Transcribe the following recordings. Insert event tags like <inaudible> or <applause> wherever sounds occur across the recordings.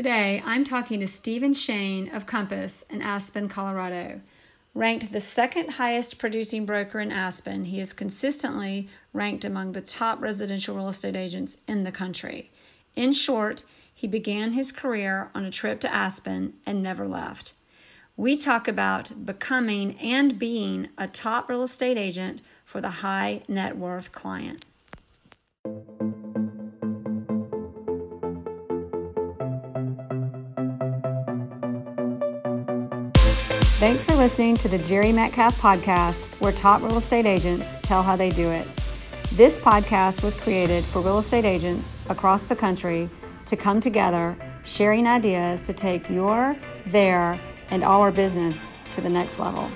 Today, I'm talking to Steven Shane of Compass in Aspen, Colorado. Ranked the second highest producing broker in Aspen, he is consistently ranked among the top residential real estate agents in the country. In short, he began his career on a trip to Aspen and never left. We talk about becoming and being a top real estate agent for the high net worth client. Thanks for listening to the Jere Metcalf podcast, where top real estate agents tell how they do it. This podcast was created for real estate agents across the country to come together, sharing ideas to take your, their, and our business to the next level.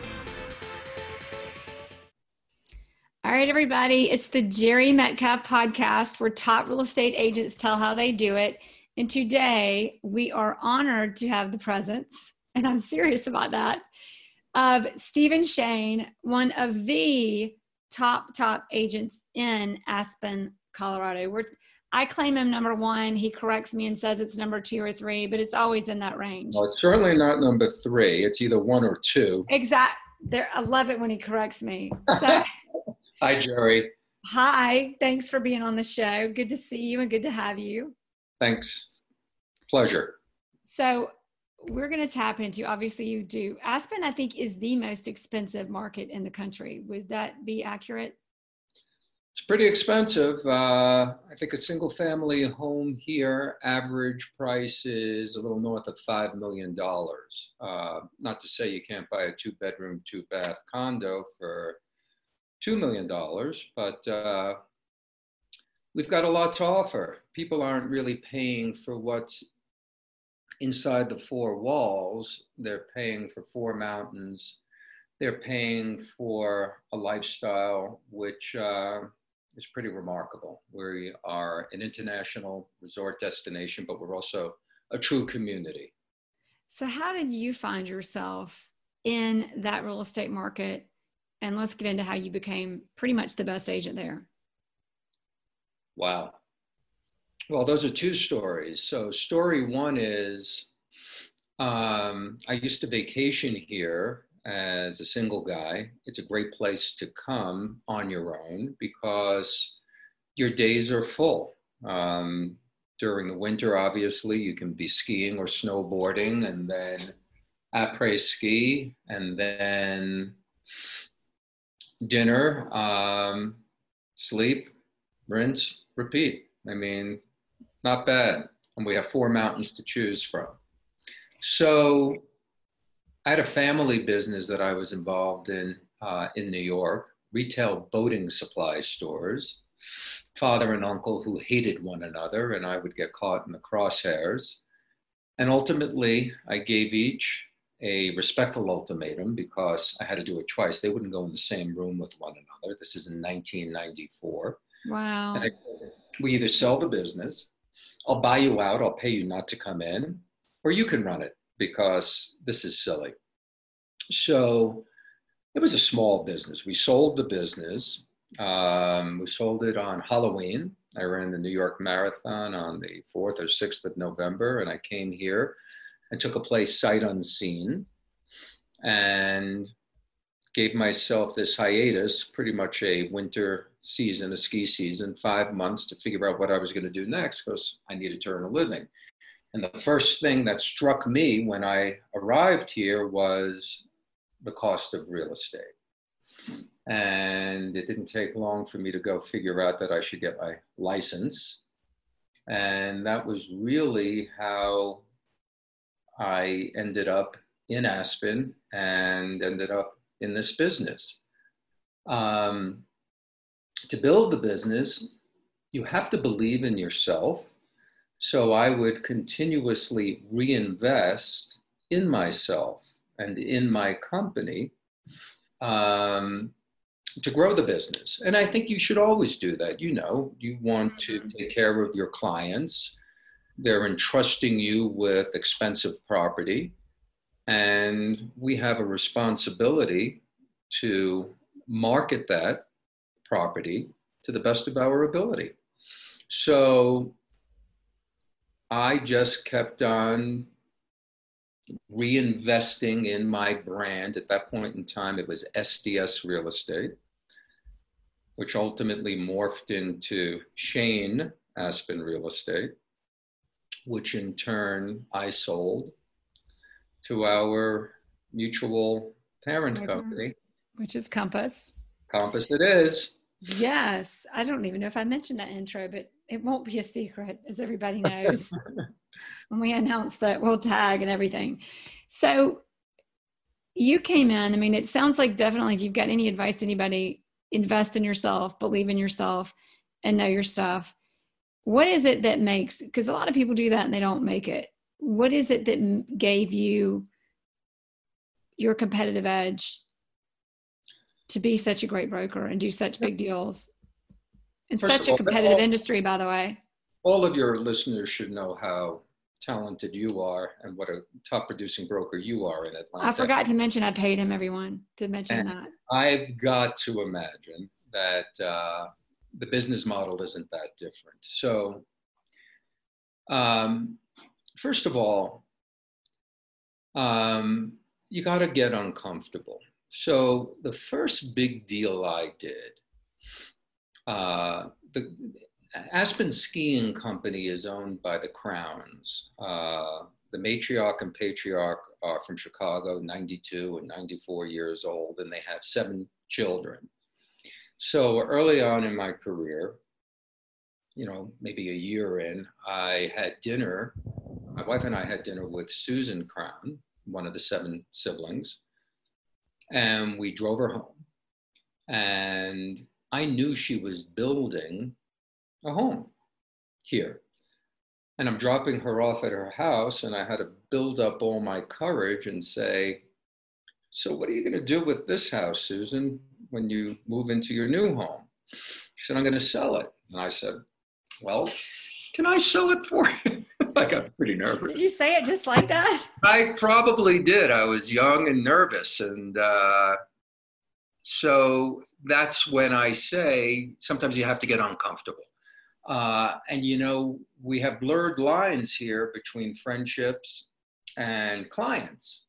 All right, everybody, it's the Jere Metcalf podcast where top real estate agents tell how they do it. And today we are honored to have the presence and I'm serious about that, of Steven Shane, one of the top, top agents in Aspen, Colorado. We're, I claim him number one. He corrects me and says it's number two or three, but it's always in that range. Well, it's certainly not number three. It's either one or two. Exactly. There, I love it when he corrects me. So, <laughs> hi, Jere. Hi. Thanks for being on the show. Good to see you and good to have you. Thanks. Pleasure. So we're going to tap into obviously you do. Aspen i think is the most expensive market in the country. Would that be accurate? It's pretty expensive. Uh, i think a single family home here average price is a little north of five million dollars. Uh, not to say you can't buy a two bedroom two bath condo for two million dollars but uh, we've got a lot to offer. People aren't really paying for what's inside the four walls, they're paying for four mountains. They're paying for a lifestyle which uh, is pretty remarkable. We are an international resort destination, but we're also a true community. So, how did you find yourself in that real estate market? And let's get into how you became pretty much the best agent there. Wow. Well, those are two stories. So, story one is um, I used to vacation here as a single guy. It's a great place to come on your own because your days are full. Um, during the winter, obviously, you can be skiing or snowboarding and then après ski and then dinner, um, sleep, rinse, repeat. I mean, not bad. And we have four mountains to choose from. So I had a family business that I was involved in uh, in New York, retail boating supply stores, father and uncle who hated one another, and I would get caught in the crosshairs. And ultimately, I gave each a respectful ultimatum because I had to do it twice. They wouldn't go in the same room with one another. This is in 1994. Wow. I, we either sell the business I'll buy you out, I'll pay you not to come in, or you can run it because this is silly. So it was a small business. We sold the business. Um, we sold it on Halloween. I ran the New York Marathon on the 4th or 6th of November, and I came here and took a place sight unseen and gave myself this hiatus, pretty much a winter season, a ski season, five months to figure out what I was going to do next because I needed to earn a living. And the first thing that struck me when I arrived here was the cost of real estate. And it didn't take long for me to go figure out that I should get my license. And that was really how I ended up in Aspen and ended up in this business. Um, to build the business, you have to believe in yourself. So I would continuously reinvest in myself and in my company um, to grow the business. And I think you should always do that. You know, you want to mm-hmm. take care of your clients, they're entrusting you with expensive property. And we have a responsibility to market that property to the best of our ability. So I just kept on reinvesting in my brand. At that point in time, it was SDS Real Estate, which ultimately morphed into Shane Aspen Real Estate, which in turn I sold to our mutual parent company, which is Compass. Compass, it is. Yes. I don't even know if I mentioned that intro, but it won't be a secret, as everybody knows. <laughs> when we announce that we'll tag and everything. So you came in. I mean, it sounds like definitely if you've got any advice to anybody, invest in yourself, believe in yourself, and know your stuff. What is it that makes, because a lot of people do that and they don't make it. What is it that gave you your competitive edge to be such a great broker and do such big deals in First such a competitive all, industry, by the way? All of your listeners should know how talented you are and what a top producing broker you are in Atlanta. I forgot to mention I paid him everyone to mention and that. I've got to imagine that uh, the business model isn't that different. So, um, first of all, um, you got to get uncomfortable. So the first big deal I did, uh, the Aspen Skiing Company is owned by the Crowns. Uh, the matriarch and patriarch are from Chicago, 92 and 94 years old, and they have seven children. So early on in my career, you know, maybe a year in, I had dinner. My wife and I had dinner with Susan Crown, one of the seven siblings, and we drove her home. And I knew she was building a home here. And I'm dropping her off at her house, and I had to build up all my courage and say, So, what are you going to do with this house, Susan, when you move into your new home? She said, I'm going to sell it. And I said, Well, can I sell it for you? <laughs> I got pretty nervous. Did you say it just like that? I probably did. I was young and nervous. And uh, so that's when I say sometimes you have to get uncomfortable. Uh, and you know, we have blurred lines here between friendships and clients.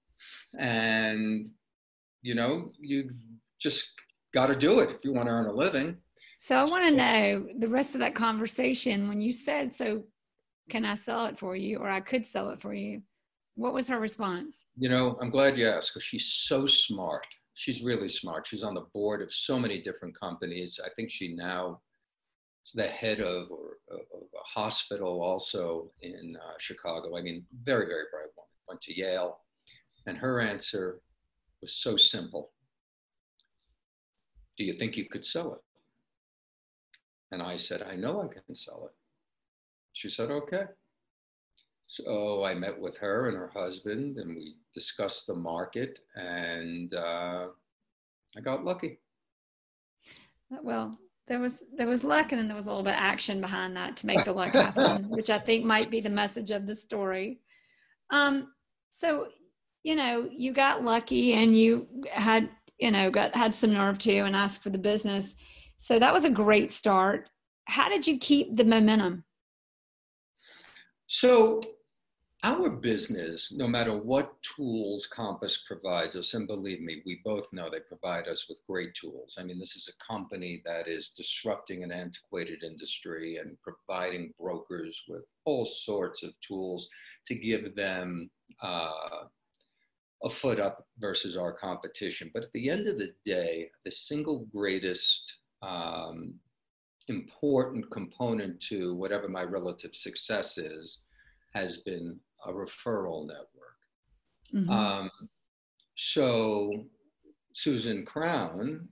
And you know, you just got to do it if you want to earn a living. So I want to know the rest of that conversation when you said, "So can I sell it for you, or I could sell it for you?" What was her response? You know, I'm glad you asked because she's so smart. She's really smart. She's on the board of so many different companies. I think she now is the head of, or, of a hospital also in uh, Chicago. I mean, very, very bright woman. Went to Yale. And her answer was so simple Do you think you could sell it? And I said, I know I can sell it. She said, okay. So I met with her and her husband, and we discussed the market, and uh, I got lucky. Well, there was there was luck and then there was a little bit of action behind that to make the luck happen <laughs> which i think might be the message of the story um so you know you got lucky and you had you know got had some nerve too and asked for the business so that was a great start how did you keep the momentum so our business, no matter what tools Compass provides us, and believe me, we both know they provide us with great tools. I mean, this is a company that is disrupting an antiquated industry and providing brokers with all sorts of tools to give them uh, a foot up versus our competition. But at the end of the day, the single greatest um, important component to whatever my relative success is has been a referral network. Mm-hmm. Um, so Susan Crown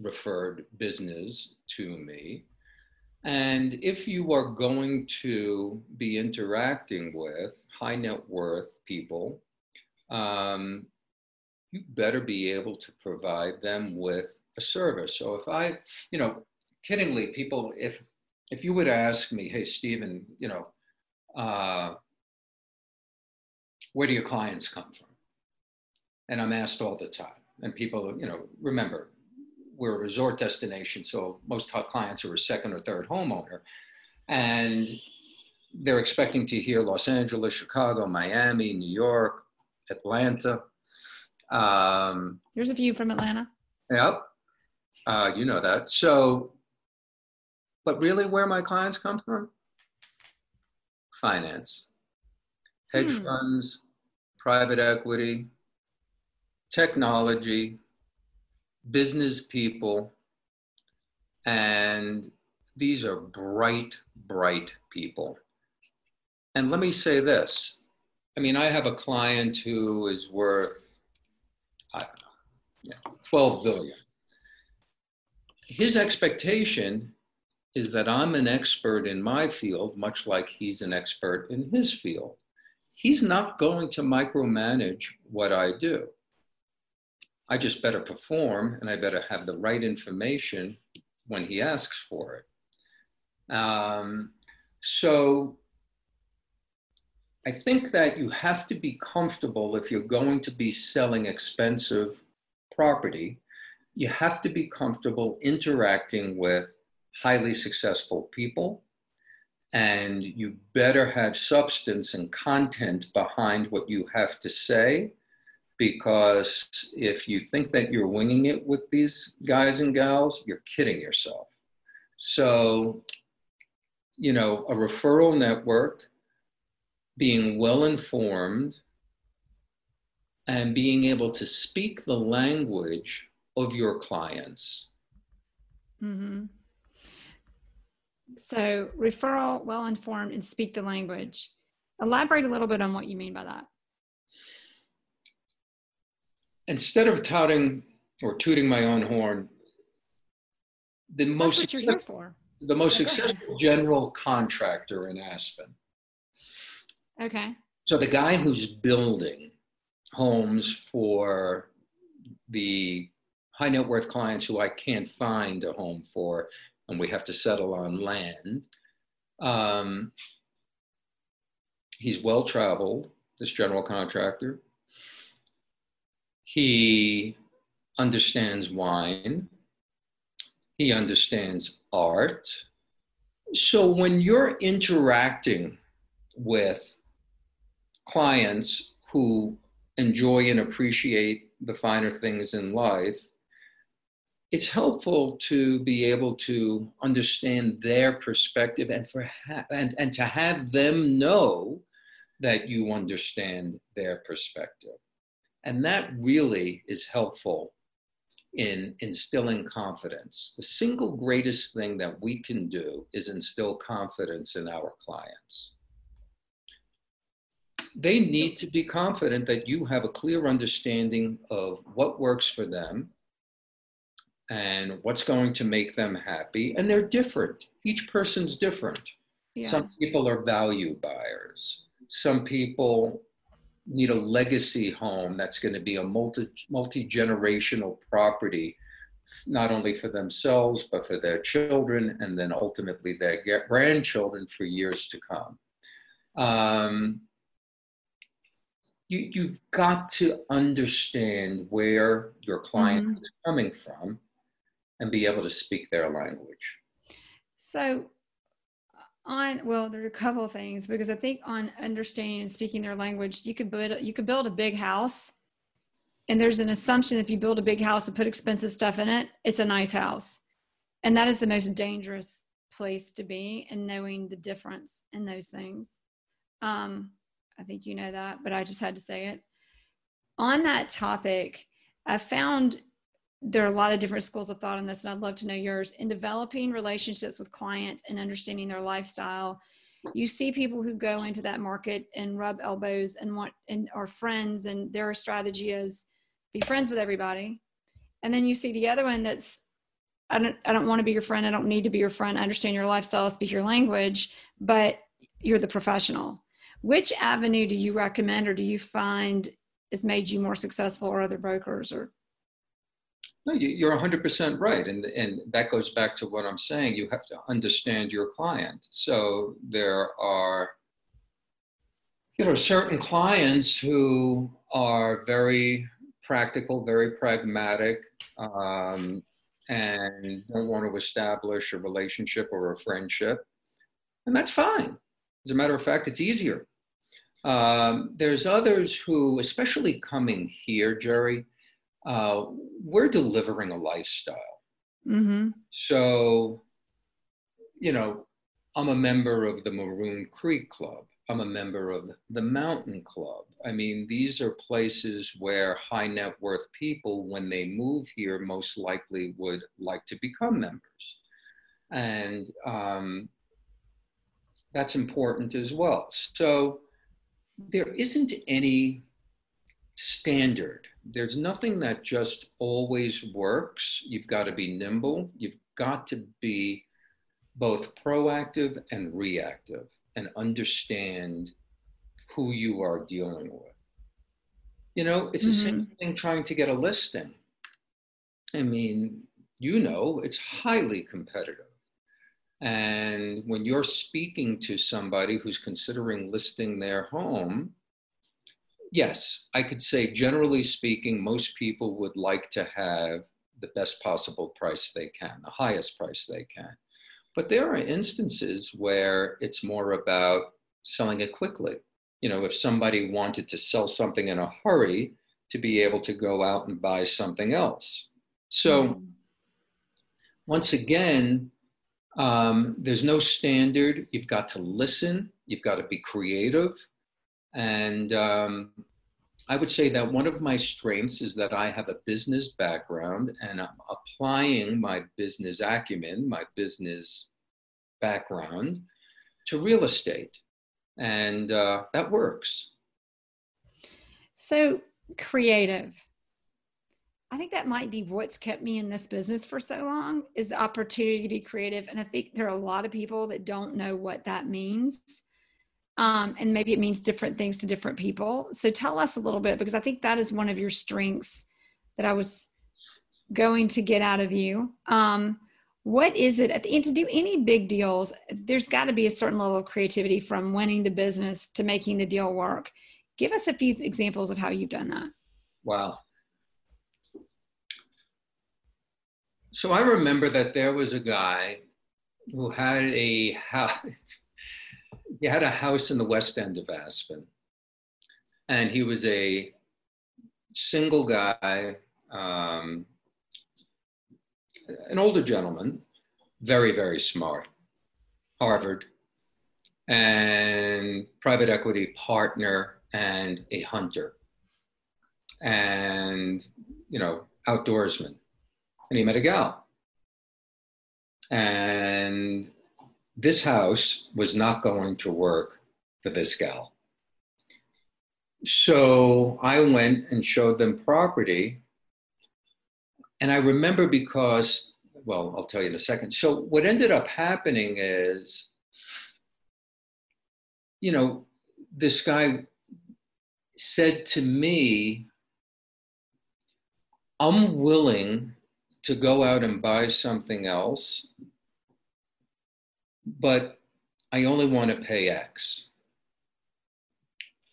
referred business to me. And if you are going to be interacting with high net worth people, um, you better be able to provide them with a service. So if I, you know, kiddingly, people, if if you would ask me, hey Steven, you know, uh, where do your clients come from? And I'm asked all the time. And people, you know, remember, we're a resort destination, so most clients are a second or third homeowner. And they're expecting to hear Los Angeles, Chicago, Miami, New York, Atlanta. Um, There's a few from Atlanta. Yep. Uh, you know that. So, but really, where my clients come from? Finance, hedge hmm. funds, private equity, technology, business people, and these are bright, bright people. And let me say this I mean, I have a client who is worth, I don't know, 12 billion. His expectation is that I'm an expert in my field, much like he's an expert in his field. He's not going to micromanage what I do. I just better perform and I better have the right information when he asks for it. Um, so I think that you have to be comfortable if you're going to be selling expensive property, you have to be comfortable interacting with highly successful people. And you better have substance and content behind what you have to say because if you think that you're winging it with these guys and gals, you're kidding yourself. So, you know, a referral network, being well informed, and being able to speak the language of your clients. Mm-hmm. So, referral, well informed, and speak the language. Elaborate a little bit on what you mean by that instead of touting or tooting my own horn, the That's most what you're here for. the most successful general contractor in Aspen. Okay. So the guy who's building homes for the high net worth clients who I can't find a home for, and we have to settle on land. Um, he's well traveled, this general contractor. He understands wine. He understands art. So when you're interacting with clients who enjoy and appreciate the finer things in life, it's helpful to be able to understand their perspective and for ha- and, and to have them know that you understand their perspective. And that really is helpful in instilling confidence. The single greatest thing that we can do is instill confidence in our clients. They need to be confident that you have a clear understanding of what works for them and what's going to make them happy. And they're different. Each person's different. Yeah. Some people are value buyers. Some people need a legacy home that's going to be a multi multi generational property, not only for themselves but for their children and then ultimately their grandchildren for years to come. Um, you, you've got to understand where your client mm-hmm. is coming from and be able to speak their language. So on well there are a couple of things because i think on understanding and speaking their language you could build you could build a big house and there's an assumption that if you build a big house and put expensive stuff in it it's a nice house. And that is the most dangerous place to be and knowing the difference in those things. Um, i think you know that but i just had to say it. On that topic i found there are a lot of different schools of thought on this, and I'd love to know yours. In developing relationships with clients and understanding their lifestyle, you see people who go into that market and rub elbows and want and are friends, and their strategy is be friends with everybody. And then you see the other one that's I don't I don't want to be your friend. I don't need to be your friend. I understand your lifestyle, speak your language, but you're the professional. Which avenue do you recommend or do you find has made you more successful or other brokers or no, you're 100% right. And, and that goes back to what I'm saying. You have to understand your client. So there are, you know, certain clients who are very practical, very pragmatic, um, and don't want to establish a relationship or a friendship. And that's fine. As a matter of fact, it's easier. Um, there's others who, especially coming here, Jere, uh, we're delivering a lifestyle. Mm-hmm. So, you know, I'm a member of the Maroon Creek Club. I'm a member of the Mountain Club. I mean, these are places where high net worth people, when they move here, most likely would like to become members. And um, that's important as well. So there isn't any standard. There's nothing that just always works. You've got to be nimble. You've got to be both proactive and reactive and understand who you are dealing with. You know, it's mm-hmm. the same mm-hmm. thing trying to get a listing. I mean, you know, it's highly competitive. And when you're speaking to somebody who's considering listing their home, yes, I could say generally speaking, most people would like to have the best possible price they can, the highest price they can. But there are instances where it's more about selling it quickly. You know, if somebody wanted to sell something in a hurry, to be able to go out and buy something else. So, mm-hmm. once again, um, there's no standard. You've got to listen, you've got to be creative. And um, I would say that one of my strengths is that I have a business background and I'm applying my business acumen, my business background to real estate. And uh, that works. So, creative. I think that might be what's kept me in this business for so long is the opportunity to be creative. And I think there are a lot of people that don't know what that means. Um, and maybe it means different things to different people. So tell us a little bit because I think that is one of your strengths that I was going to get out of you. Um, what is it at the end to do any big deals? There's got to be a certain level of creativity from winning the business to making the deal work. Give us a few examples of how you've done that. Wow. So I remember that there was a guy who had a <laughs> house he had a house in the west end of Aspen. And he was a single guy, um, an older gentleman, very, very smart, Harvard, and private equity partner and a hunter, and, you know, outdoorsman. And he met a gal. And this house was not going to work for this gal. So I went and showed them property. And I remember because, well, I'll tell you in a second. So what ended up happening is, you know, this guy said to me, I'm willing to go out and buy something else but I only want to pay X.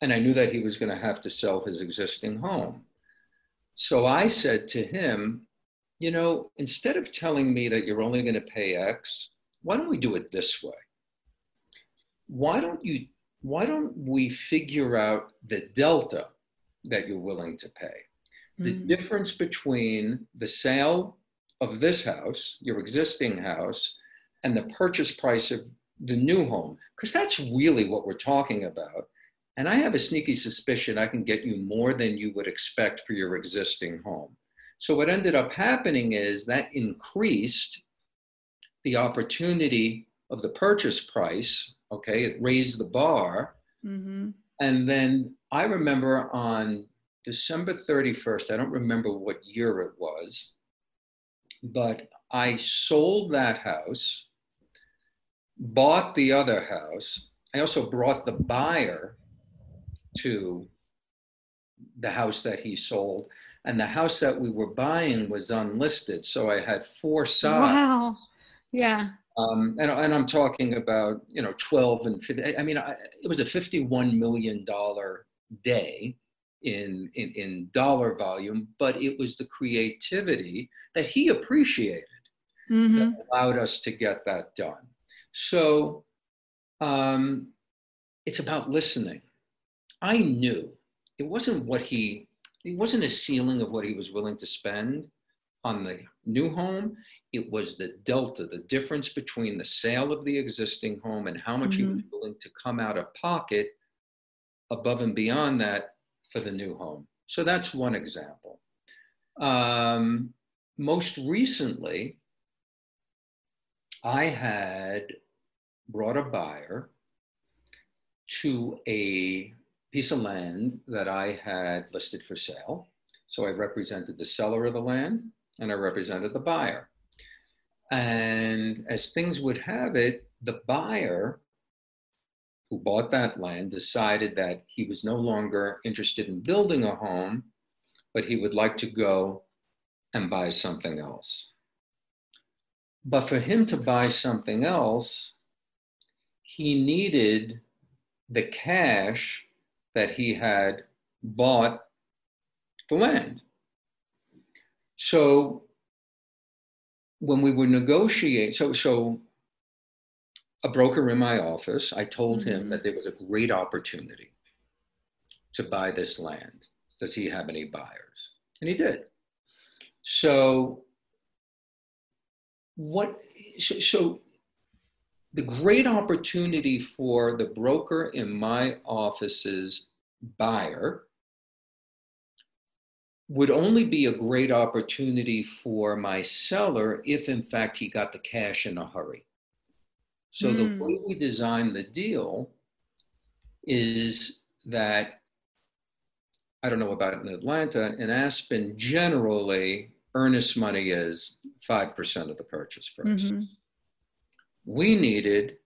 And I knew that he was going to have to sell his existing home. So I said to him, you know, instead of telling me that you're only going to pay X, why don't we do it this way? Why don't you why don't we figure out the delta that you're willing to pay? The mm-hmm. difference between the sale of this house, your existing house, and the purchase price of the new home, because that's really what we're talking about. And I have a sneaky suspicion I can get you more than you would expect for your existing home. So, what ended up happening is that increased the opportunity of the purchase price. Okay, it raised the bar. Mm-hmm. And then I remember on December 31st, I don't remember what year it was, but I sold that house bought the other house. I also brought the buyer to the house that he sold. And the house that we were buying was unlisted. So I had four sides. Wow. Yeah. Um, and, and I'm talking about, you know, 12 and 50. I mean, I, it was a $51 million day in, in, in dollar volume, but it was the creativity that he appreciated mm-hmm. that allowed us to get that done. So um, it's about listening. I knew it wasn't what he, it wasn't a ceiling of what he was willing to spend on the new home. It was the delta, the difference between the sale of the existing home and how much mm-hmm. he was mm-hmm. willing to come out of pocket above and beyond that for the new home. So that's one example. Um, most recently, I had brought a buyer to a piece of land that I had listed for sale. So I represented the seller of the land and I represented the buyer. And as things would have it, the buyer who bought that land decided that he was no longer interested in building a home, but he would like to go and buy something else. But for him to buy something else, he needed the cash that he had bought the land. So when we were negotiating, so so a broker in my office, I told mm-hmm. him that there was a great opportunity to buy this land. Does he have any buyers? And he did. So what so, so the great opportunity for the broker in my office's buyer would only be a great opportunity for my seller if in fact he got the cash in a hurry so mm. the hmm. way we design the deal is that I don't know about in Atlanta, in Aspen, generally, earnest money is 5% of the purchase price. Mm-hmm. We needed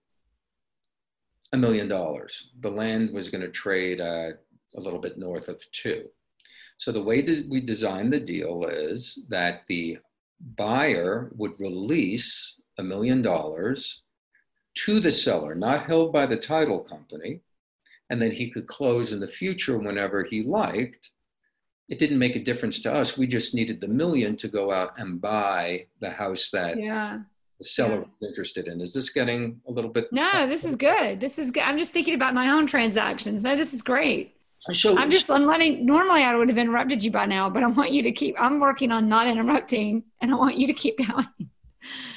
a million dollars. The land was going to trade uh, a little bit north of two. So the way we designed the deal is that the buyer would release a million dollars to the seller, not held by the title company, and then he could close in the future whenever he liked. It didn't make a difference to us. We just needed the million to go out and buy the house that yeah. The seller yeah. interested in. Is this getting a little bit? No, this is good. This is good. I'm just thinking about my own transactions. No, this is great. So I'm just I'm letting. Normally, I would have interrupted you by now, but I want you to keep. I'm working on not interrupting, and I want you to keep <laughs> going.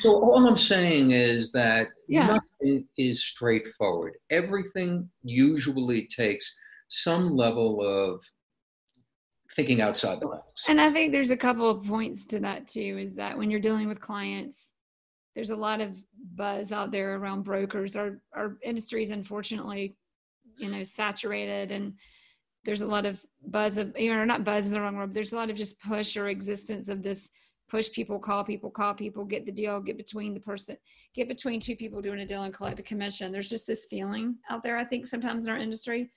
So all I'm saying is that yeah. nothing is straightforward. Everything usually takes some level of thinking outside the box. And I think there's a couple of points to that too is that when you're dealing with clients, there's a lot of buzz out there around brokers. Our our industry is unfortunately, you know, saturated and there's a lot of buzz of you know not buzz is the wrong word, there's a lot of just push or existence of this push people, call people, call people, get the deal, get between the person, get between two people doing a deal and collect a commission. There's just this feeling out there, I think, sometimes in our industry.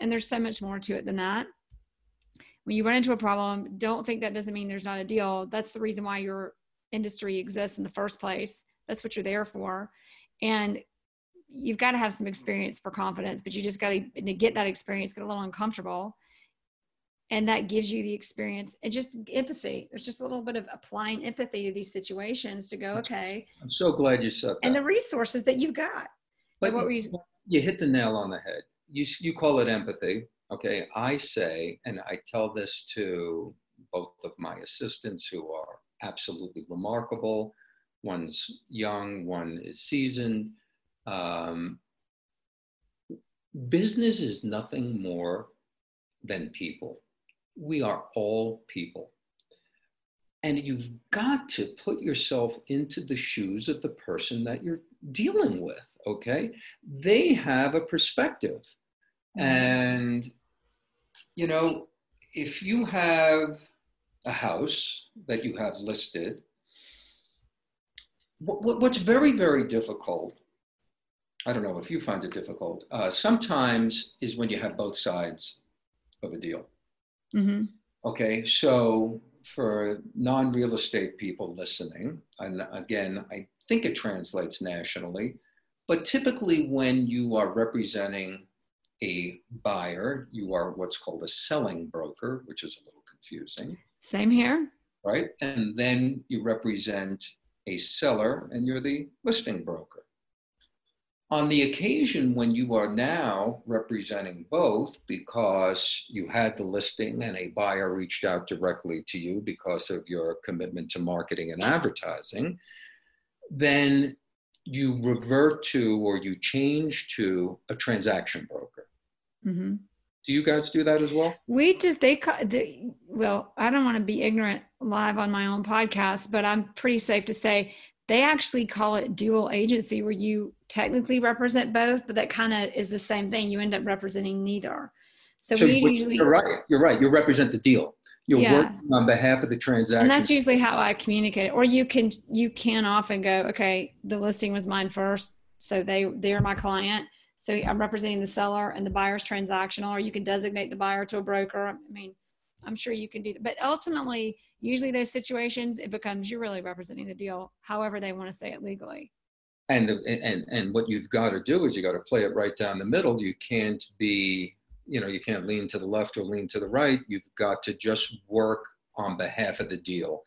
And there's so much more to it than that. When you run into a problem, don't think that doesn't mean there's not a deal. That's the reason why your industry exists in the first place. That's what you're there for. And you've got to have some experience for confidence, but you just got to, get that experience, get a little uncomfortable. And that gives you the experience and just empathy. There's just a little bit of applying empathy to these situations to go okay. I'm so glad you said that and the resources that you've got. But what were you you hit the nail on the head. You you call it empathy. Okay i say and i tell this to both of my assistants who are absolutely remarkable one's young one is seasoned um, business is nothing more than people we are all people. And you've got to put yourself into the shoes of the person that you're dealing with, okay? They have a perspective. Mm-hmm. And, you know, if you have a house that you have listed, what's very, very difficult, I don't know if you find it difficult, uh, sometimes is when you have both sides of a deal. Mm-hmm. Okay, so for non real estate people listening, and again, I think it translates nationally, but typically when you are representing a buyer, you are what's called a selling broker, which is a little confusing. Same here. Right? And then you represent a seller and you're the listing broker. on the occasion when you are now representing both because you had the listing and a buyer reached out directly to you because of your commitment to marketing and advertising, then you revert to or you change to a transaction broker. Mm-hmm. Do you guys do that as well? We just they, they well, I don't want to be ignorant live on my own podcast, but I'm pretty safe to say they actually call it dual agency where you technically represent both, but that kind of is the same thing. You end up representing neither. So, so we usually you're right. You're right. You represent the deal. You're yeah. working on behalf of the transaction. And that's usually how I communicate. Or you can you can often go, okay, the listing was mine first, so they they're my client. So I'm representing the seller and the buyer's transactional, or you can designate the buyer to a broker. I mean, I'm sure you can do that. But ultimately, usually those situations, it becomes you're really representing the deal, however they want to say it legally. And the, and and what you've got to do is you got to play it right down the middle. You can't be, you know, you can't lean to the left or lean to the right. You've got to just work on behalf of the deal.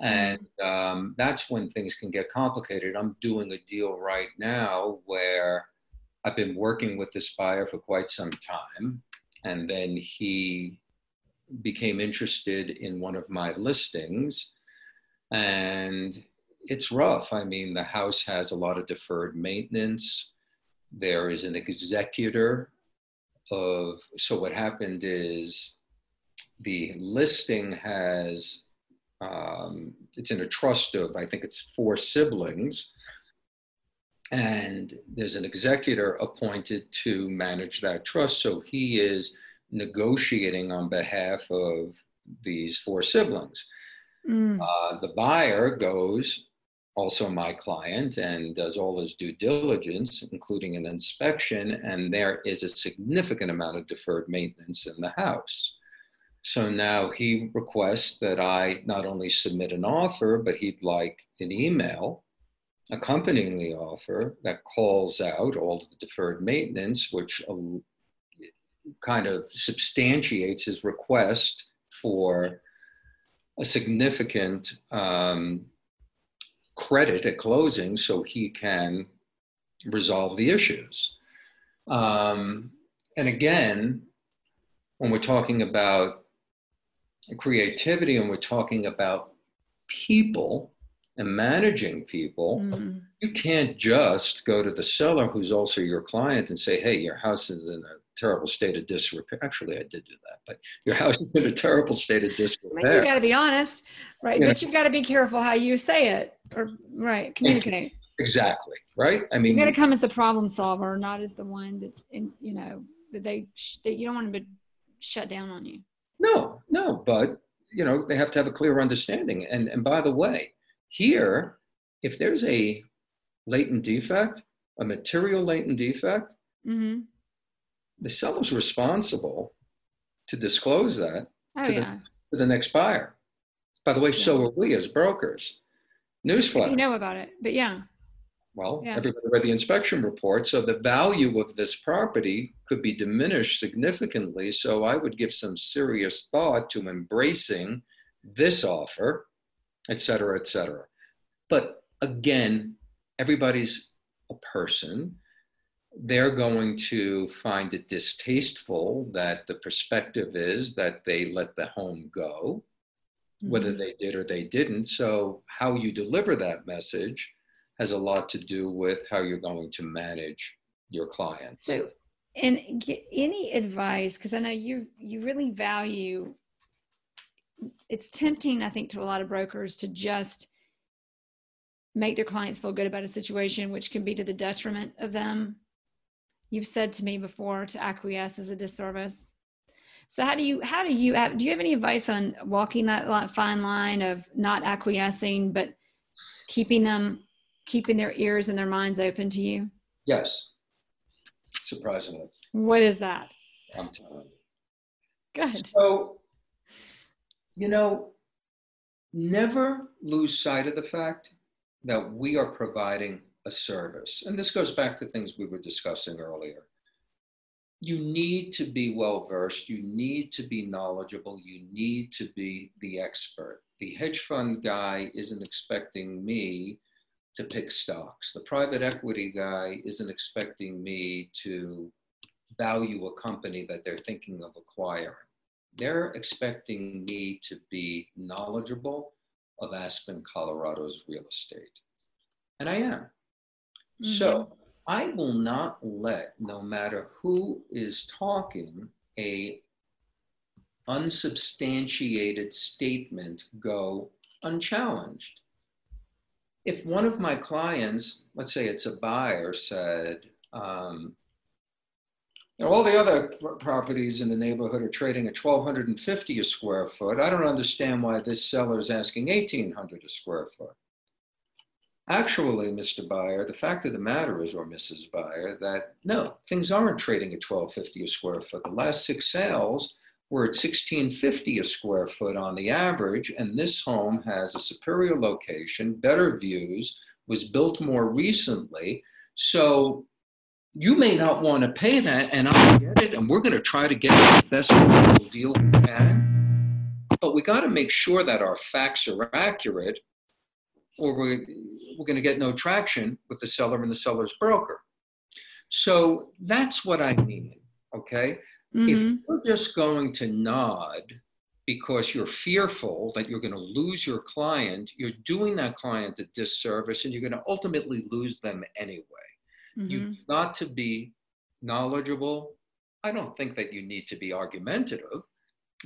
And um, that's when things can get complicated. I'm doing a deal right now where I've been working with this buyer for quite some time. And then he became interested in one of my listings and it's rough. I mean, the house has a lot of deferred maintenance. There is an executor of, so what happened is the listing has, um, it's in a trust of, I think it's four siblings. And there's an executor appointed to manage that trust. So he is negotiating on behalf of these four siblings. Mm. Uh, the buyer goes, also my client, and does all his due diligence, including an inspection, and there is a significant amount of deferred maintenance in the house. So now he requests that I not only submit an offer, but he'd like an email accompanying the offer that calls out all the deferred maintenance, which kind of substantiates his request for a significant um, credit at closing so he can resolve the issues. Um, and again, when we're talking about creativity and we're talking about people and managing people, mm-hmm. you can't just go to the seller who's also your client and say, hey, your house is in a terrible state of disrepair. Actually, I did do that, but your <laughs> house is in a terrible state of disrepair. You've got to be honest, right? You but know, you've got to be careful how you say it, or right, communicate. Exactly, right? I mean, you got to come as the problem solver, not as the one that's in. You know, that they that you don't want to shut down on you. No, no, but you know they have to have a clear understanding. And and by the way, here, if there's a latent defect, a material latent defect. Mm-hmm the seller's responsible to disclose that oh, to, yeah. the, to the next buyer. By the way, yeah. so are we as brokers. Newsflash. You know about it, but yeah. Well, yeah. everybody read the inspection report. So the value of this property could be diminished significantly. So I would give some serious thought to embracing this offer, et cetera, et cetera. But again, everybody's a person they're going to find it distasteful that the perspective is that they let the home go, mm-hmm. whether they did or they didn't. So, how you deliver that message has a lot to do with how you're going to manage your clients. So, and any advice, because I know you you really value. It's tempting, I think, to a lot of brokers to just make their clients feel good about a situation, which can be to the detriment of them. You've said to me before to acquiesce is a disservice. So how do you how do you have, do you have any advice on walking that fine line of not acquiescing but keeping them keeping their ears and their minds open to you? Yes. Surprisingly. What is that? I'm telling you. Good so you know never lose sight of the fact that we are providing a service. And this goes back to things we were discussing earlier. You need to be well versed, you need to be knowledgeable, you need to be the expert. The hedge fund guy isn't expecting me to pick stocks. The private equity guy isn't expecting me to value a company that they're thinking of acquiring. They're expecting me to be knowledgeable of Aspen, Colorado's real estate. And I am. Mm-hmm. So I will not let, no matter who is talking, a unsubstantiated statement go unchallenged. If one of my clients, let's say it's a buyer, said, um, know, all the other properties in the neighborhood are trading at 1250 a square foot. I don't understand why this seller is asking 1800 a square foot. Actually, Mr. Buyer, the fact of the matter is, or Mrs. Buyer, that no, things aren't trading at 1250 a square foot. The last six sales were at 1650 a square foot on the average, and this home has a superior location, better views, was built more recently. So you may not want to pay that, and I get it, and we're going to try to get the best possible deal we can. But we got to make sure that our facts are accurate, or we're, we're going to get no traction with the seller and the seller's broker. So that's what I mean. Okay. Mm-hmm. If you're just going to nod because you're fearful that you're going to lose your client, you're doing that client a disservice and you're going to ultimately lose them anyway. Mm-hmm. You've got to be knowledgeable. I don't think that you need to be argumentative,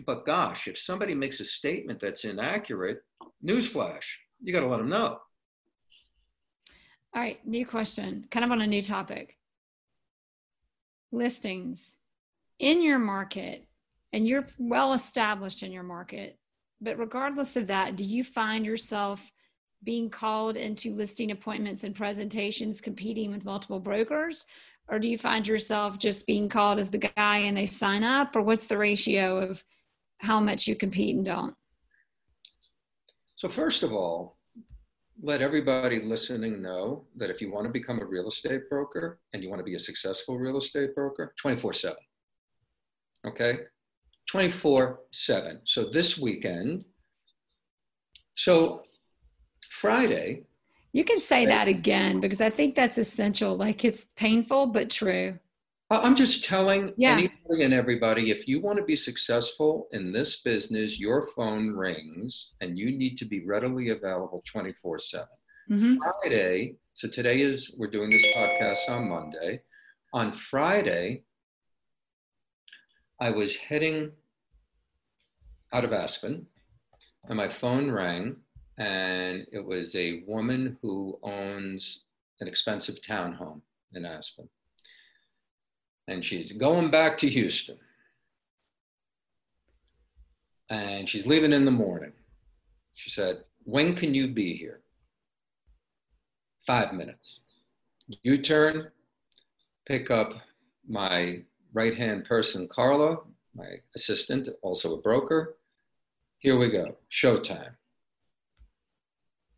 but gosh, if somebody makes a statement that's inaccurate, newsflash, you got to let them know. All right, new question, kind of on a new topic. Listings in your market, and you're well established in your market, but regardless of that, do you find yourself being called into listing appointments and presentations competing with multiple brokers? Or do you find yourself just being called as the guy and they sign up? Or what's the ratio of how much you compete and don't? So, first of all, let everybody listening know that if you want to become a real estate broker and you want to be a successful real estate broker, 24 7. Okay? 24 7. So, this weekend, so Friday. You can say that again because I think that's essential. Like it's painful, but true. I'm just telling yeah. anybody and everybody if you want to be successful in this business, your phone rings and you need to be readily available 24 7. Mm-hmm. Friday, so today is, we're doing this podcast on Monday. On Friday, I was heading out of Aspen and my phone rang and it was a woman who owns an expensive townhome in Aspen. And she's going back to Houston. And she's leaving in the morning. She said, When can you be here? Five minutes. U turn, pick up my right hand person, Carla, my assistant, also a broker. Here we go, showtime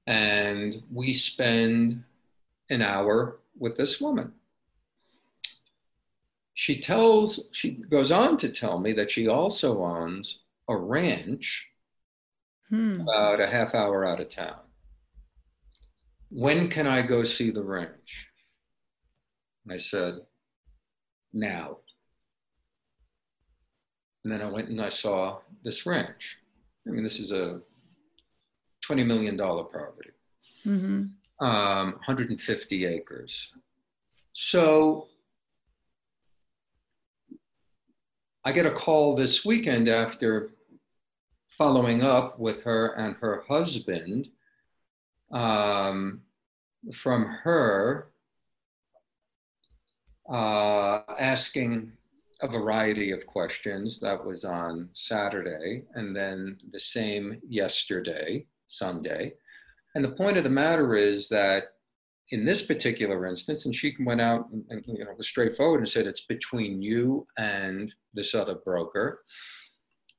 and we spend an hour with this woman. She tells, she goes on to tell me that she also owns a ranch hmm. about a half hour out of town. When can I go see the ranch? I said, now. And then I went and I saw this ranch. I mean, this is a $20 million property, mm-hmm. um, 150 acres. So I get a call this weekend after following up with her and her husband um, from her uh, asking a variety of questions. That was on Saturday, and then the same yesterday. Sunday. And the point of the matter is that in this particular instance, and she went out and, and you know was straightforward and said it's between you and this other broker,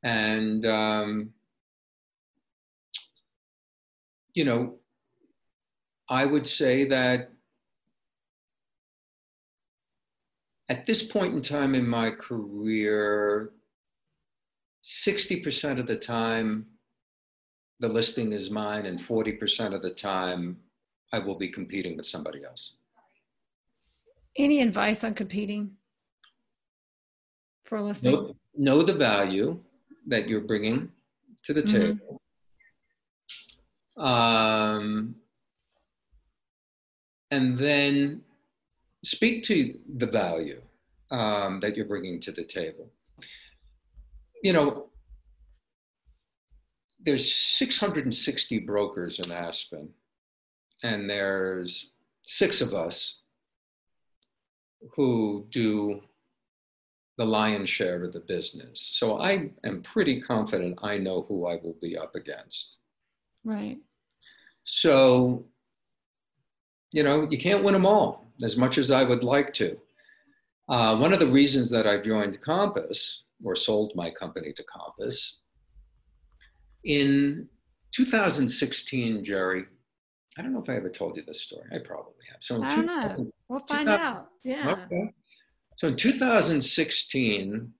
and um, you know, I would say that at this point in time in my career, 60% of the time the listing is mine, and 40% of the time I will be competing with somebody else. Any advice on competing for a listing? Know, know the value that you're bringing to the Mhm. table. Um, and then speak to the value um, that you're bringing to the table. You know, there's 660 brokers in Aspen, and there's six of us who do the lion's share of the business. So I am pretty confident I know who I will be up against. Right. So, you know, you can't win them all as much as I would like to. Uh, one of the reasons that I joined Compass or sold my company to Compass in 2016, Jere, I don't know if I ever told you this story. I probably have. So in I don't know. We'll find out. Yeah. Okay. So in 2016,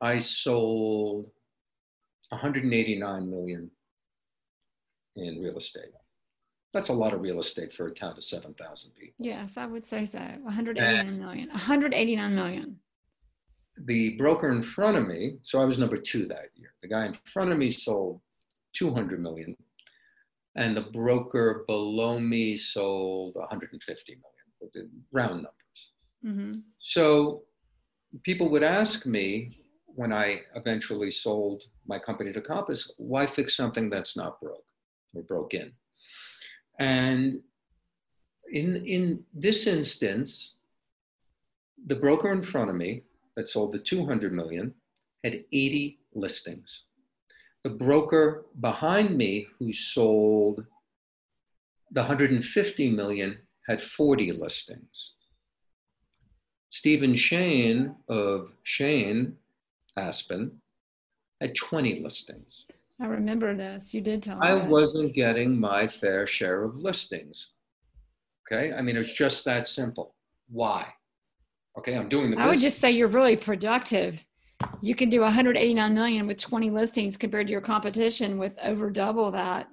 I sold 189 million in real estate. That's a lot of real estate for a town of 7,000 people. Yes, I would say so. 189 million. 189 million. The broker in front of me, so I was number two that year. The guy in front of me sold 200 million, and the broker below me sold 150 million, round numbers. hmm So people would ask me when I eventually sold my company to Compass, why fix something that's not broke or broke in? And in, in this instance, the broker in front of me that sold the 200 million had 80 listings. The broker behind me who sold the 150 million had 40 listings. Steven Shane of Shane Aspen had 20 listings. I remember this. You did tell me. I wasn't getting my fair share of listings. Okay, I mean, it's just that simple. Why? Okay, I'm doing the I would just say you're really productive. You can do 189 million with 20 listings compared to your competition with over double that.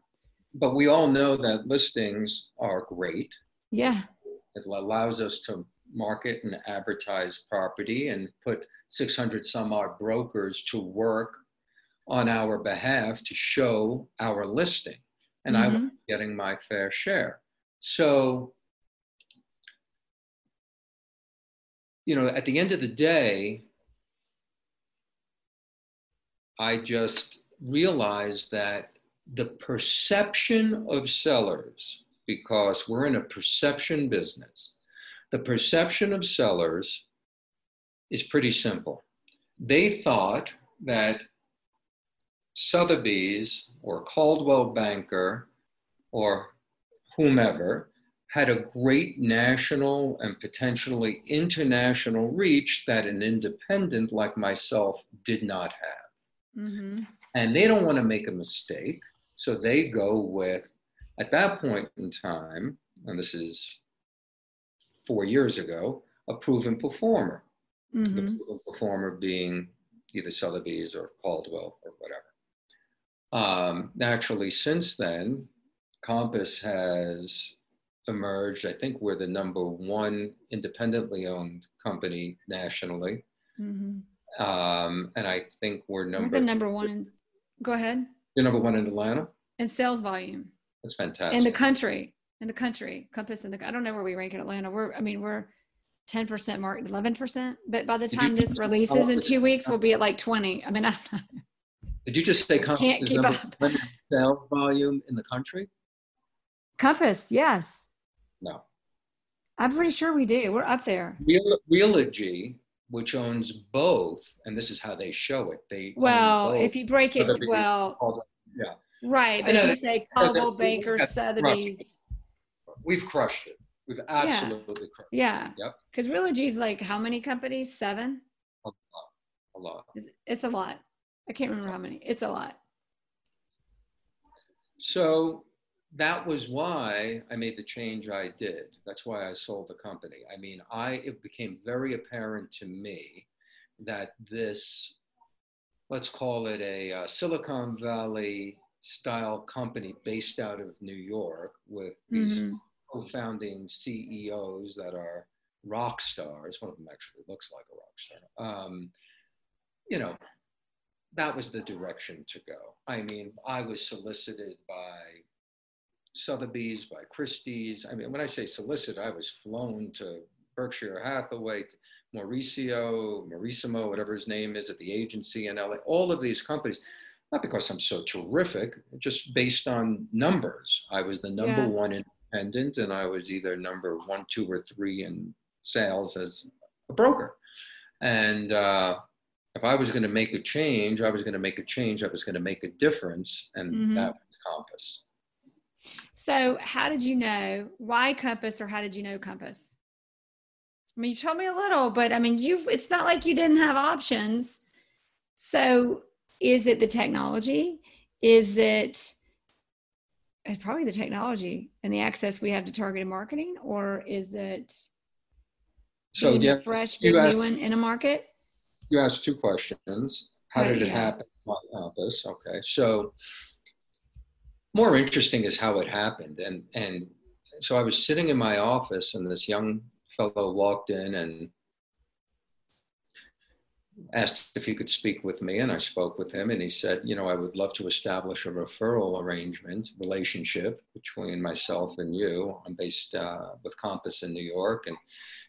but we all know that listings are great. Yeah. It allows us to market and advertise property and put 600 some odd brokers to work on our behalf to show our listing. And I was Mhm. getting my fair share. So, you know, at the end of the day, I just realized that the perception of sellers, because we're in a perception business, the perception of sellers is pretty simple. They thought that Sotheby's or Coldwell Banker or whomever had a great national and potentially international reach that an independent like myself did not have hmm and they don't want to make a mistake. So they go with, at that point in time, and this is four years ago, a proven performer. The hmm proven performer being either Sotheby's or Coldwell or whatever. Um, naturally, since then, Compass has emerged. I think we're the number one independently owned company nationally. hmm Um, and I think we're number. We're the number one. In, go ahead. you're number one in Atlanta. In sales volume That's fantastic. in the country. In the country, Compass in the. I don't know where we rank in Atlanta. We're. I mean, we're. 10% mark, 11%. But by the time this releases in two weeks, we'll be at like 20. I mean, <laughs> I Did you just say Compass Can't is keep number up. sales volume in the country? Compass, yes. No. I'm pretty sure we do. We're up there. Real, Realogy, which owns both, and this is how they show it. They Well, if you break it, well, Coldwell- yeah, right. But if you say Coldwell Banker, Sotheby's, we've crushed it. We've absolutely crushed yeah. Yep. Because Realogy's like how many companies? Seven? it a lot. It's, it's a lot. I can't remember how many. It's a lot. So that was why I made the change I did. That's why I sold the company. I mean, I it became very apparent to me that this, let's call it a uh, Silicon Valley style company based out of New York with these Mhm. co-founding CEOs that are rock stars. One of them actually looks like a rock star. Um, you know, that was the direction to go. I mean, I was solicited by Sotheby's, by Christie's. I mean, when I say solicited, I was flown to Berkshire Hathaway, Mauricio, Maurissimo, whatever his name is at the agency in LA, all of these companies, not because I'm so terrific, just based on numbers. I was the number yeah. one independent and I was either number one, two, or three in sales as a broker. And uh, if I was going to make a change, I was going to make a change. I was going to make a difference, and mm-hmm. that was Compass. So, how did you know why Compass, or how did you know Compass? I mean, you told me a little, but I mean, you've. It's not like you didn't have options. So, is it the technology? Is it? It's probably the technology and the access we have to targeted marketing, or is it? So, yeah, fresh, big new one in a market you asked two questions. How did it happen on this? Okay, so more interesting is how it happened, and and so I was sitting in my office, and this young fellow walked in and asked if he could speak with me, and I spoke with him, and he said, you know, I would love to establish a referral arrangement relationship between myself and you. I'm based uh, with Compass in New York, and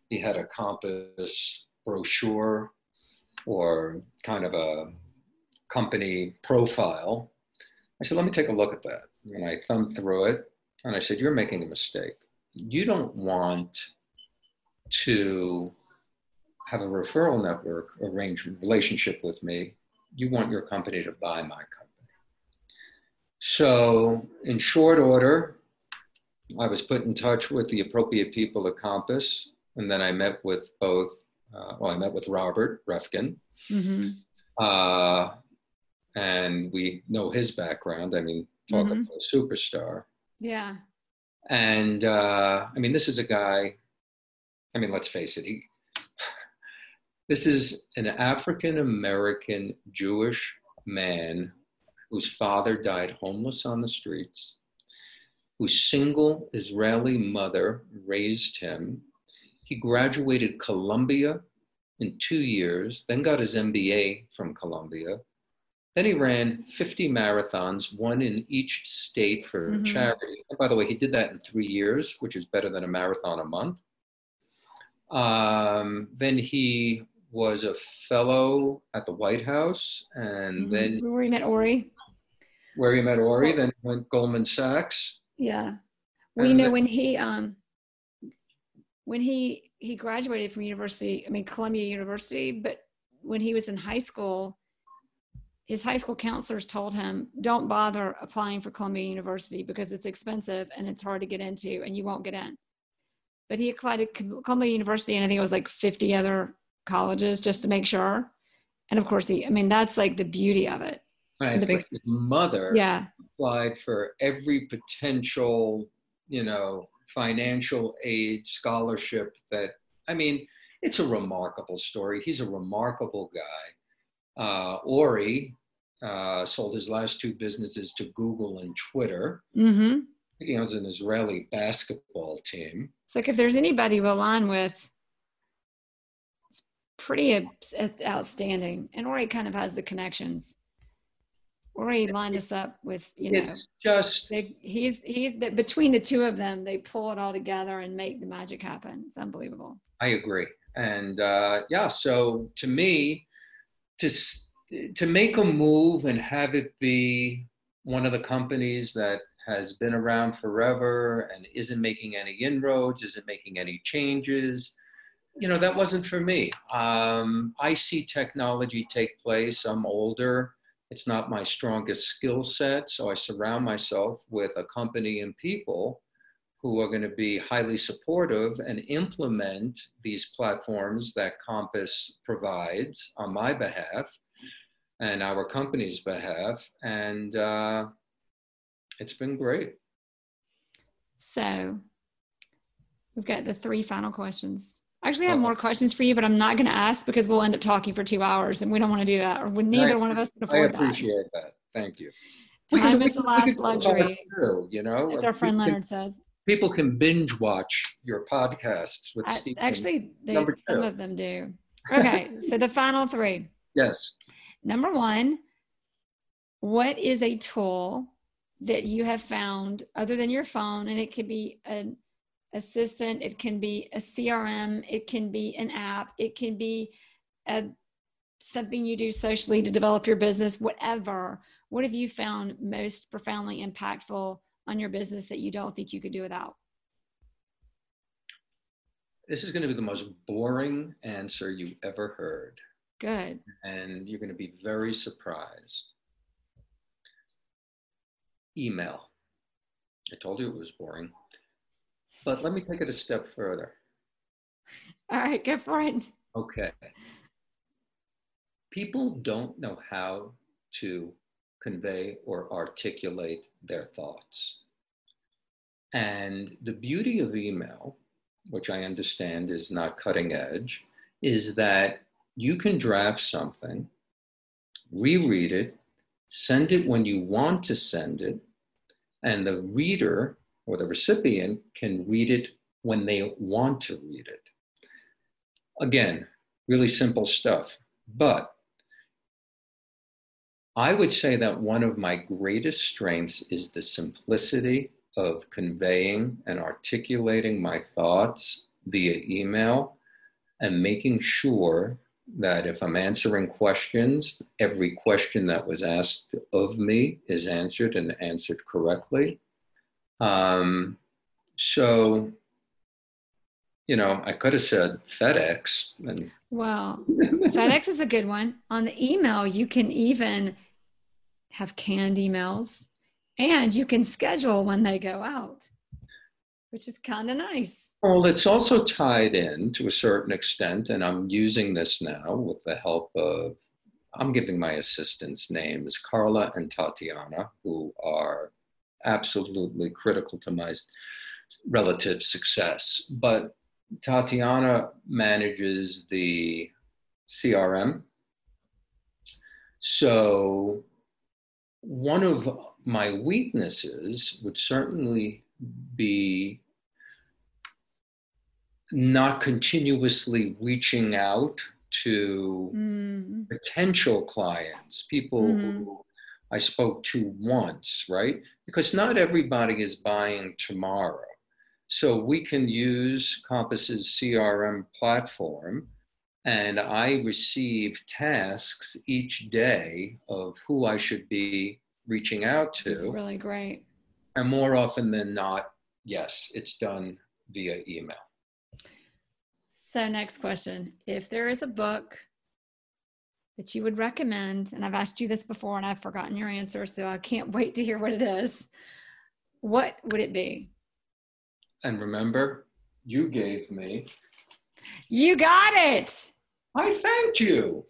he had a Compass brochure or kind of a company profile. I said, let me take a look at that. And I thumbed through it and I said, you're making a mistake. You don't want to have a referral network arrangement relationship with me. You want your company to buy my company. So, in short order, I was put in touch with the appropriate people at Compass, and then I met with both uh, well, I met with Robert Reffkin. Mm-hmm. Uh, and we know his background. I mean, talk mm-hmm. about a superstar. Yeah. And uh, I mean, this is a guy, I mean, let's face it, he, <sighs> this is an African American Jewish man whose father died homeless on the streets, whose single Israeli mother raised him he graduated Columbia in two years, then got his MBA from Columbia. Then he ran 50 marathons, one in each state for mm-hmm. charity. And by the way, he did that in three years, which is better than a marathon a month. Um, then he was a fellow at the White House, and mm-hmm. then where he met Ori. Where he met Ori, then went Goldman Sachs. Yeah, we know then, when he um when he he graduated from university i mean columbia university but when he was in high school his high school counselors told him don't bother applying for columbia university because it's expensive and it's hard to get into and you won't get in but he applied to columbia university and i think it was like 50 other colleges just to make sure and of course he i mean that's like the beauty of it i the, think his mother yeah applied for every potential you know financial aid, scholarship that, I mean, it's a remarkable story. He's a remarkable guy. Uh, Ori uh, sold his last two businesses to Google and Twitter. Mm-hmm. he owns an Israeli basketball team. It's like if there's anybody we align with, it's pretty outstanding. And Ori kind of has the connections Ori lined us up with you know it's just they, he's he's between the two of them they pull it all together and make the magic happen it's unbelievable i agree and uh, yeah so to me to to make a move and have it be one of the companies that has been around forever and isn't making any inroads isn't making any changes you know that wasn't for me um, i see technology take place i'm older it's not my strongest skill set. So I surround myself with a company and people who are going to be highly supportive and implement these platforms that Compass provides on my behalf and our company's behalf. And uh, it's been great. So we've got the three final questions. Actually, I actually have more questions for you, but I'm not going to ask because we'll end up talking for two hours, and we don't want to do that, or neither one of us can afford that. I appreciate that. that. Thank you. Time is the last luxury. Too, you know, as our friend Leonard says. People can binge watch your podcasts with I, Steven. actually, they, some two. of them do. Okay, so the final three. Yes. Number one, what is a tool that you have found other than your phone? And it could be an assistant, it can be a CRM, it can be an app, it can be a, something you do socially to develop your business, whatever. What have you found most profoundly impactful on your business that you don't think you could do without? This is going to be the most boring answer you ever heard. Good. and you're going to be very surprised. Email. I told you it was boring. But let me take it a step further. <laughs> All right, go for it. Okay. People don't know how to convey or articulate their thoughts. And the beauty of email, which I understand is not cutting edge, is that you can draft something, reread it, send it when you want to send it, and the reader or the recipient can read it when they want to read it. Again, really simple stuff. But I would say that one of my greatest strengths is the simplicity of conveying and articulating my thoughts via email and making sure that if I'm answering questions, every question that was asked of me is answered and answered correctly. Um, so, you know, I could have said FedEx and Well, <laughs> FedEx is a good one. On the email, you can even have canned emails and you can schedule when they go out, which is kind of nice. Well, it's also tied in to a certain extent, and I'm using this now with the help of, I'm giving my assistants names, Carla and Tatiana, who are absolutely critical to my relative success. But Tatiana manages the CRM. So, one of my weaknesses would certainly be not continuously reaching out to Mm, potential clients, people Mhm. who I spoke to once, right? Because not everybody is buying tomorrow. So we can use Compass's CRM platform, and I receive tasks each day of who I should be reaching out this is to. really great. And more often than not, yes, it's done via email. So, next question. If there is a book that you would recommend, and I've asked you this before and I've forgotten your answer, so I can't wait to hear what it is, what would it be? And remember, you gave me, You got it. I thanked you.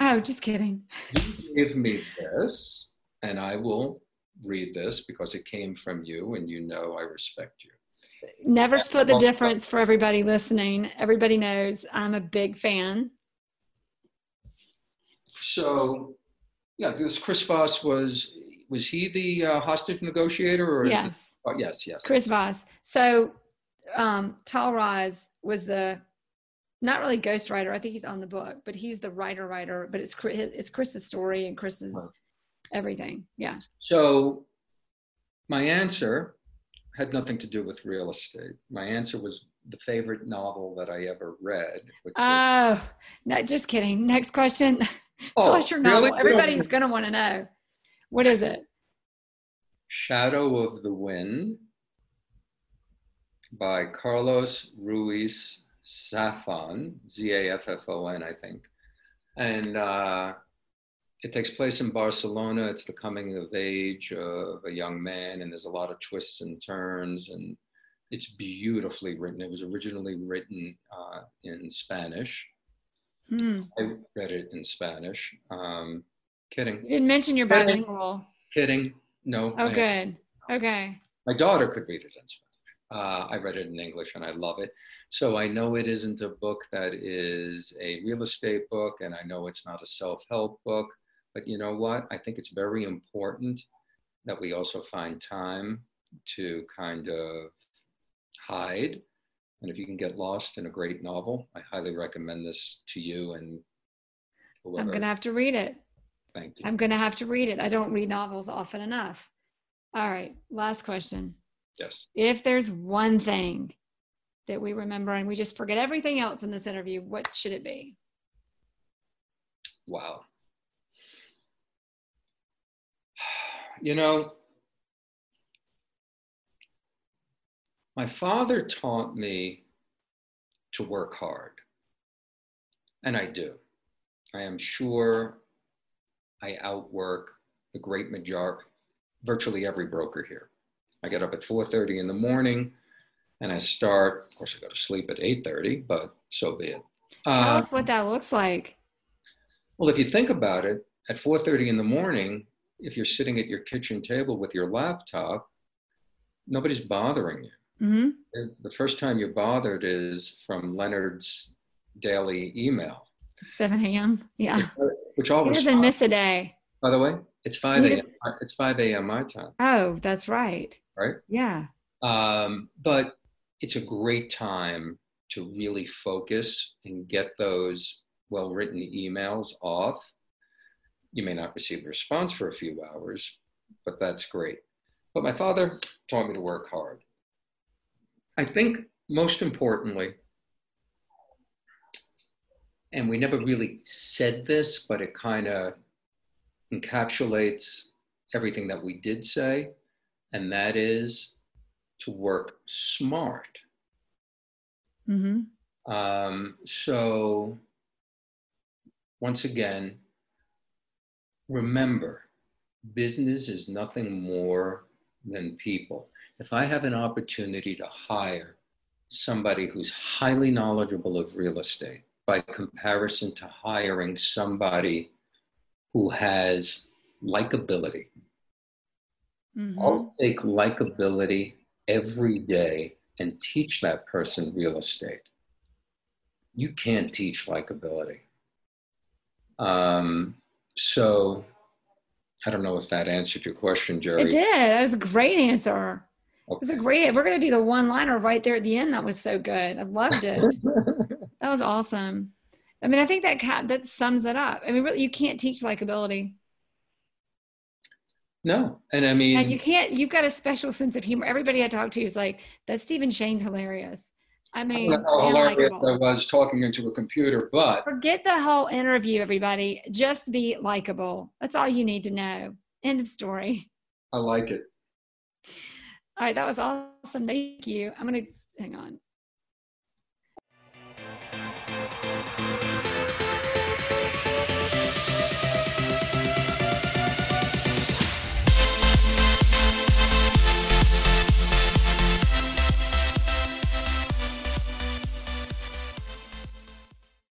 Oh, just kidding. You gave me this, and I will read this because it came from you, and you know I respect you. Never split the difference for everybody listening. Everybody knows I'm a big fan. So, yeah, this Chris Voss was, was he the uh, hostage negotiator or is it? Yes, Oh, yes, yes. Chris Voss. So, um, Tahl Raz was the not really ghostwriter. I think he's on the book, but he's the writer writer. But it's it's Chris's story and Chris's Right. everything. Yeah. So, my answer had nothing to do with real estate. My answer was the favorite novel that I ever read. was- Oh, no, just kidding. Next question. Tell <laughs> Oh, us your novel. Don't- Everybody's going to want to know. What is it? Shadow of the Wind by Carlos Ruiz Zafon, Z A F F O N, I think. And uh, it takes place in Barcelona. It's the coming of age of a young man, and there's a lot of twists and turns, and it's beautifully written. It was originally written uh, in Spanish. Hmm. I read it in Spanish. Um, kidding, You didn't mention your bilingual. kidding. No. Oh, I- good. Okay. My daughter could read it in Spanish. Uh, I read it in English and I love it. So I know it isn't a book that is a real estate book, and I know it's not a self help book. But you know what? I think it's very important that we also find time to kind of hide. And if you can get lost in a great novel, I highly recommend this to you and whoever. I'm going to have to read it. Thank you. I'm going to have to read it. I don't read novels often enough. All right, last question. Yes. If there's one thing that we remember and we just forget everything else in this interview, what should it be? Wow. You know, my father taught me to work hard, and I do. I am sure I outwork the great majority, virtually every broker here. I get up at 4:30 in the morning, and I start. Of course, I go to sleep at 8:30, but so be it. Tell uh, us what that looks like. Well, if you think about it, at 4:30 in the morning, if you're sitting at your kitchen table with your laptop, nobody's bothering you. Mm-hmm. The first time you're bothered is from Leonard's daily email. 7 a.m. Yeah. Which always he doesn't miss a day. By the way, it's 5 a.m. It's 5 a.m. my time. Oh, that's right. Right? Yeah. Um, but it's a great time to really focus and get those well written emails off. You may not receive a response for a few hours, but that's great. But my father taught me to work hard. I think most importantly, and we never really said this, but it kind of encapsulates everything that we did say, and that is to work smart. Mm-hmm. Um, so, once again, remember business is nothing more than people. If I have an opportunity to hire somebody who's highly knowledgeable of real estate by comparison to hiring somebody who has likability, mm-hmm. I'll take likability every day and teach that person real estate. You can't teach likability. Um, so I don't know if that answered your question, Jere. It did. That was a great answer. Okay. It was a great. We're going to do the one liner right there at the end. That was so good. I loved it. <laughs> that was awesome. I mean, I think that that sums it up. I mean, really, you can't teach likability. No, and I mean, and you can't. You've got a special sense of humor. Everybody I talk to is like, "That Steven Shane's hilarious." I mean, how hilarious I was talking into a computer, but forget the whole interview, everybody. Just be likable. That's all you need to know. End of story. I like it. All right, that was awesome. Thank you. I'm gonna hang on.